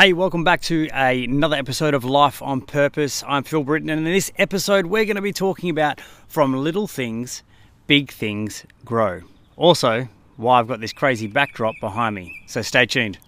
Hey, welcome back to another episode of Life on Purpose. I'm Phil Britten, and in this episode, we're going to be talking about from little things, big things grow. Also, why I've got this crazy backdrop behind me. So stay tuned.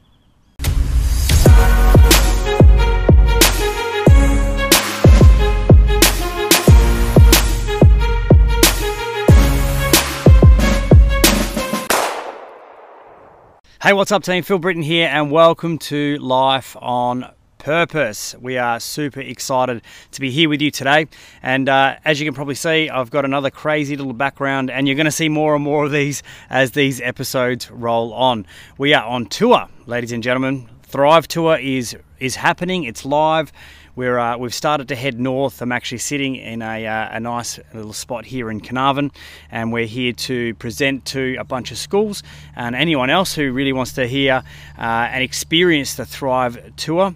Hey, what's up, team? Phil Britten here, and welcome to Life on Purpose. We are super excited to be here with you today. And uh, as you can probably see, I've got another crazy little background, and you're going to see more and more of these as these episodes roll on. We are on tour, ladies and gentlemen. Thrive Tour is is happening. It's live. We're, uh, we've started to head north. I'm actually sitting in a, uh, a nice little spot here in Carnarvon, and we're here to present to a bunch of schools and anyone else who really wants to hear uh, and experience the Thrive Tour.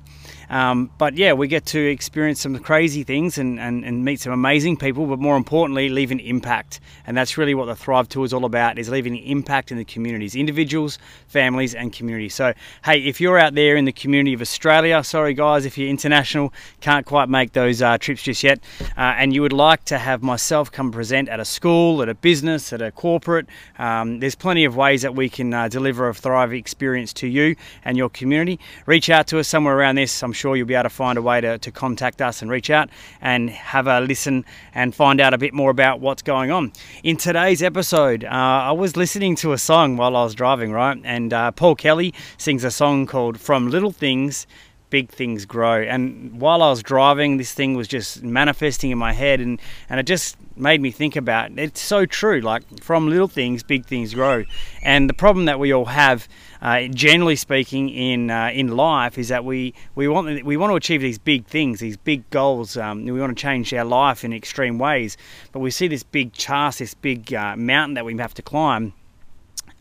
Um, but yeah, we get to experience some crazy things and, and, and, meet some amazing people, but more importantly, leave an impact. And that's really what the Thrive Tour is all about, is leaving an impact in the communities, individuals, families and communities. So, hey, if you're out there in the community of Australia, sorry guys, if you're international, can't quite make those uh, trips just yet, uh, and you would like to have myself come present at a school, at a business, at a corporate, um, there's plenty of ways that we can uh, deliver a Thrive experience to you and your community. Reach out to us somewhere around this. I'm sure you'll be able to find a way to, to contact us and reach out and have a listen and find out a bit more about what's going on. In today's episode, uh, I was listening to a song while I was driving, right? And uh, Paul Kelly sings a song called From Little Things big things grow. And while I was driving, this thing was just manifesting in my head, and, and it just made me think about it. it's so true. Like from little things, big things grow. And the problem that we all have, uh, generally speaking, in uh, in life, is that we we want we want to achieve these big things, these big goals. Um, we want to change our life in extreme ways, but we see this big task, this big uh, mountain that we have to climb,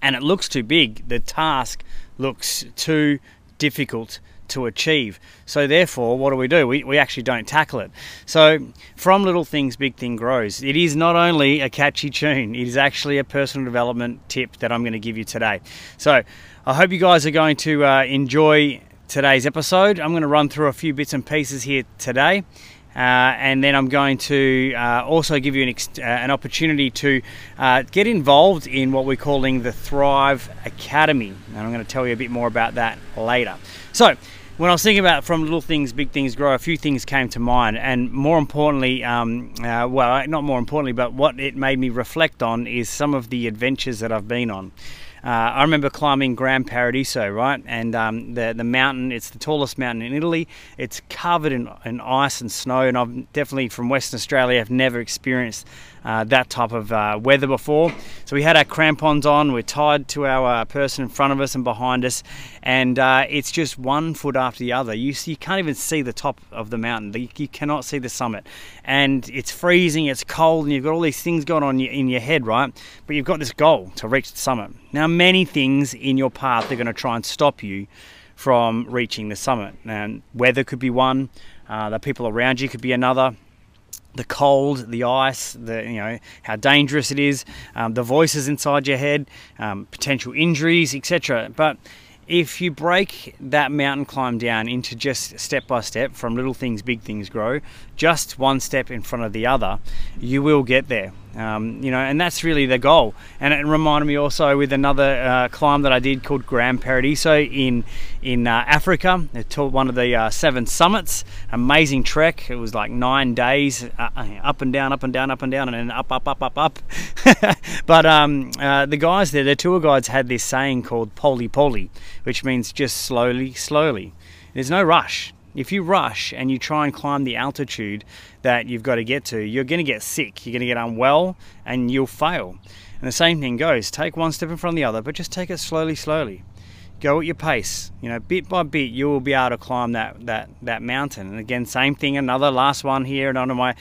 and it looks too big. The task looks too difficult to achieve. So therefore, what do we do? We, we actually don't tackle it. So from little things, big thing grows. It is not only a catchy tune, it is actually a personal development tip that I'm going to give you today. So I hope you guys are going to uh, enjoy today's episode. I'm going to run through a few bits and pieces here today. Uh, and then I'm going to uh, also give you an, uh, an opportunity to uh, get involved in what we're calling the Thrive Academy. And I'm going to tell you a bit more about that later. So, when I was thinking about from little things, big things grow, a few things came to mind, and more importantly, um, uh, well, not more importantly, but what it made me reflect on is some of the adventures that I've been on. Uh, I remember climbing Gran Paradiso, right? And um, the the mountain, it's the tallest mountain in Italy. It's covered in, in ice and snow, and I've definitely from Western Australia, I've never experienced uh, that type of uh, weather before. So we had our crampons on, we're tied to our uh, person in front of us and behind us, and uh, it's just one foot after the other. You, you can't even see the top of the mountain, you, you cannot see the summit. And it's freezing, it's cold, and you've got all these things going on in your head, right? But you've got this goal to reach the summit. Now, many things in your path are going to try and stop you from reaching the summit. And weather could be one, uh, the people around you could be another the cold, the ice, the you know how dangerous it is, um, the voices inside your head, um, potential injuries, etc. But if you break that mountain climb down into just step by step, from little things, big things grow, just one step in front of the other, you will get there. Um, you know, and that's really the goal. And it reminded me also with another uh, climb that I did called Grand Paradiso in in uh, Africa. It's one of the uh, seven summits. Amazing trek. It was like nine days, uh, uh, up and down, up and down, up and down, and then up, up, up, up, up. but um, uh, the guys there, the tour guides, had this saying called "pole pole," which means just slowly, slowly. There's no rush if you rush and you try and climb the altitude that you've got to get to, you're going to get sick, you're going to get unwell, and you'll fail. And the same thing goes take one step in front of the other, but just take it slowly, slowly go at your pace. You know, bit by bit, you will be able to climb that that that mountain. And again, same thing. Another last one here, and on my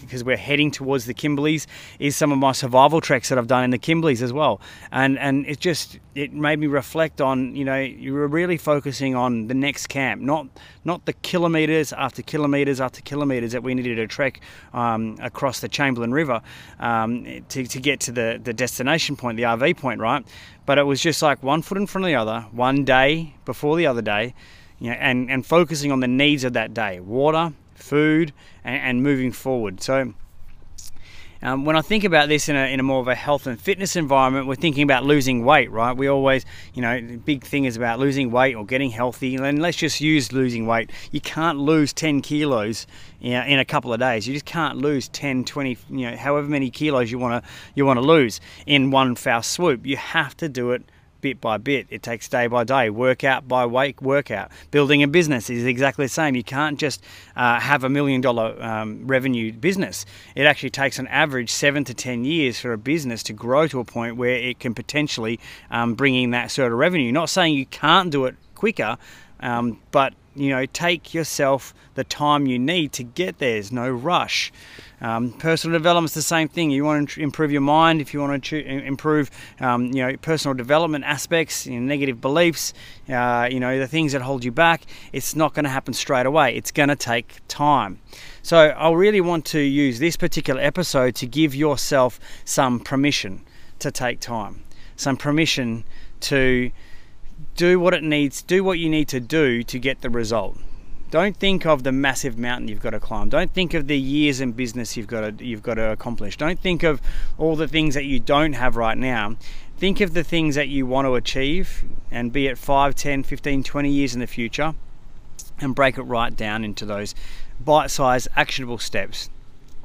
because uh, we're heading towards the Kimberleys, is some of my survival treks that I've done in the Kimberleys as well. And and it just it made me reflect on you know you were really focusing on the next camp, not not the kilometers after kilometers after kilometers that we needed to trek um, across the Chamberlain River um, to, to get to the the destination point, the RV point, right? But it was just like one foot in front of the other, one day before the other day, you know, and, and focusing on the needs of that day water, food, and, and moving forward. So, um, when I think about this in a, in a more of a health and fitness environment, we're thinking about losing weight, right? We always, you know, the big thing is about losing weight or getting healthy. And let's just use losing weight. You can't lose 10 kilos you know, in a couple of days. You just can't lose 10, 20, you know, however many kilos you want to you want to lose in one foul swoop. You have to do it bit by bit. It takes day by day, workout by week workout. Building a business is exactly the same. You can't just uh, have a million dollar um, revenue business. It actually takes an average seven to 10 years for a business to grow to a point where it can potentially um, bring in that sort of revenue. Not saying you can't do it quicker, um, but you know, take yourself the time you need to get there. There's no rush. Um, personal development is the same thing. You want to improve your mind, if you want to improve, um, you know, personal development aspects, you know, negative beliefs, uh, you know, the things that hold you back. It's not going to happen straight away. It's going to take time. So I really want to use this particular episode to give yourself some permission to take time, some permission to do what it needs, do what you need to do to get the result. Don't think of the massive mountain you've got to climb. Don't think of the years in business you've got to you've got to accomplish. Don't think of all the things that you don't have right now. Think of the things that you want to achieve and be it 5, 10, 15, 20 years in the future and break it right down into those bite-sized actionable steps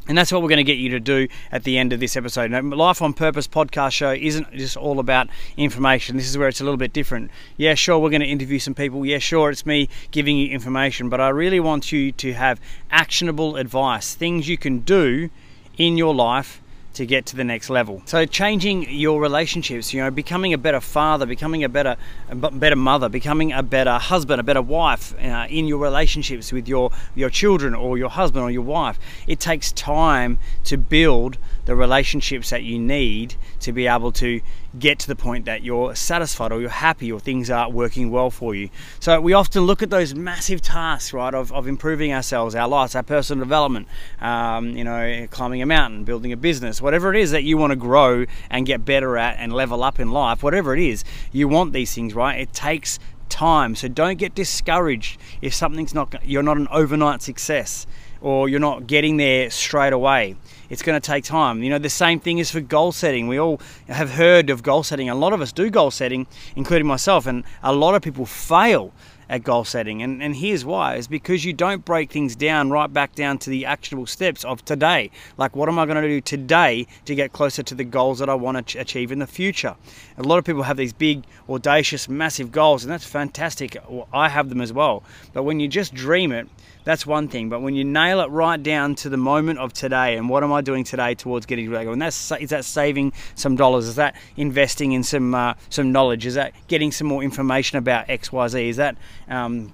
and that's what we're going to get you to do at the end of this episode. Now, Life on Purpose podcast show isn't just all about information. This is where it's a little bit different. Yeah, sure, we're going to interview some people. Yeah, sure, it's me giving you information, but I really want you to have actionable advice, things you can do in your life to get to the next level. So changing your relationships, you know, becoming a better father, becoming a better, a better mother, becoming a better husband, a better wife uh, in your relationships with your your children or your husband or your wife. It takes time to build the relationships that you need to be able to get to the point that you're satisfied or you're happy or things are working well for you. So we often look at those massive tasks, right, of, of improving ourselves, our lives, our personal development, um, you know, climbing a mountain, building a business, whatever it is that you want to grow and get better at and level up in life, whatever it is, you want these things, right? It takes time. So don't get discouraged if something's not, you're not an overnight success or you're not getting there straight away. It's going to take time. You know, the same thing is for goal setting. We all have heard of goal setting. A lot of us do goal setting, including myself, and a lot of people fail at goal setting. And, and here's why is because you don't break things down right back down to the actionable steps of today. Like, what am I going to do today to get closer to the goals that I want to achieve in the future? A lot of people have these big, audacious, massive goals, and that's fantastic. I have them as well. But when you just dream it, that's one thing. But when you nail it right down to the moment of today and what am I doing today towards getting to that goal, and that's is that saving some dollars? Is that investing in some uh, some knowledge? Is that getting some more information about X, Y, Z? Is that um,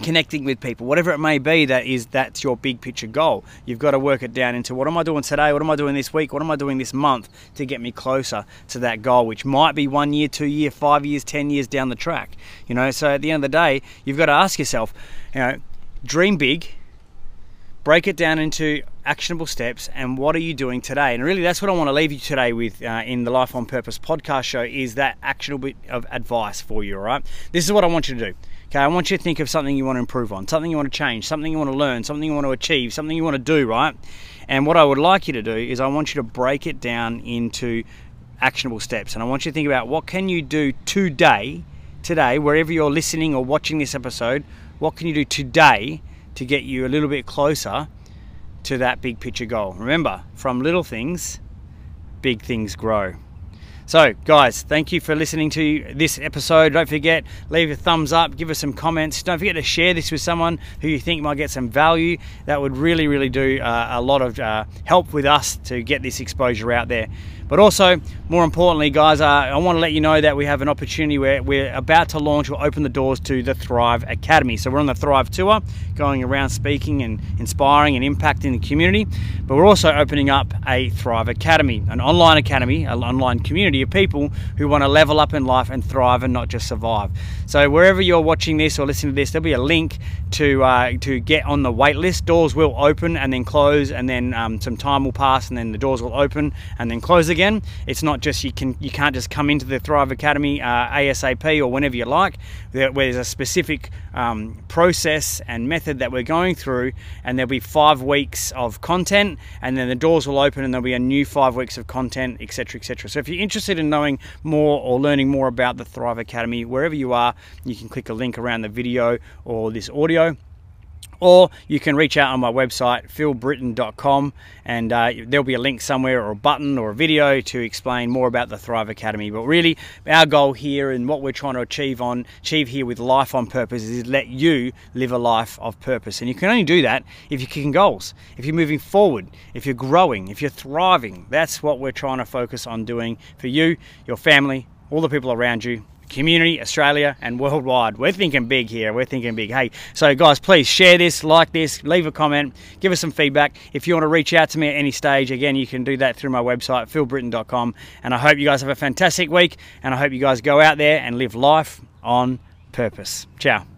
connecting with people whatever it may be that is that's your big picture goal you've got to work it down into what am i doing today what am i doing this week what am i doing this month to get me closer to that goal which might be one year two year five years ten years down the track you know so at the end of the day you've got to ask yourself you know dream big, break it down into actionable steps, and what are you doing today? And really, that's what I want to leave you today with uh, in the Life on Purpose podcast show is that actionable bit of advice for you. All right, this is what I want you to do. Okay, I want you to think of something you want to improve on, something you want to change, something you want to learn, something you want to achieve, something you want to do. Right, and what I would like you to do is I want you to break it down into actionable steps, and I want you to think about what can you do today, today, wherever you're listening or watching this episode what can you do today to get you a little bit closer to that big picture goal? Remember, from little things, big things grow. So, guys, thank you for listening to this episode. Don't forget, leave a thumbs up, give us some comments. Don't forget to share this with someone who you think might get some value. That would really, really do uh, a lot of uh, help with us to get this exposure out there. But also, more importantly, guys, uh, I want to let you know that we have an opportunity where we're about to launch or open the doors to the Thrive Academy. So we're on the Thrive Tour, going around speaking and inspiring and impacting the community. But we're also opening up a Thrive Academy, an online academy, an online community people who want to level up in life and thrive and not just survive. So wherever you're watching this or listening to this, there'll be a link to uh, to get on the wait list. Doors will open and then close, and then um, some time will pass, and then the doors will open and then close again. It's not just you can you can't just come into the Thrive Academy uh, ASAP or whenever you like. There, there's a specific um, process and method that we're going through, and there'll be five weeks of content, and then the doors will open, and there'll be a new five weeks of content, etc., etc. So if you're interested in knowing more or learning more about the Thrive Academy, wherever you are, you can click a link around the video or this audio or you can reach out on my website philbritten.com and uh, there'll be a link somewhere or a button or a video to explain more about the thrive academy. But really our goal here and what we're trying to achieve on achieve here with life on purpose is let you live a life of purpose. And you can only do that if you're kicking goals if you're moving forward if you're growing if you're thriving. That's what we're trying to focus on doing for you your family all the people around you community, Australia, and worldwide. We're thinking big here. We're thinking big. Hey, so guys, please share this, like this, leave a comment, give us some feedback. If you want to reach out to me at any stage, again, you can do that through my website, philbritten.com. And I hope you guys have a fantastic week, and I hope you guys go out there and live life on purpose. Ciao.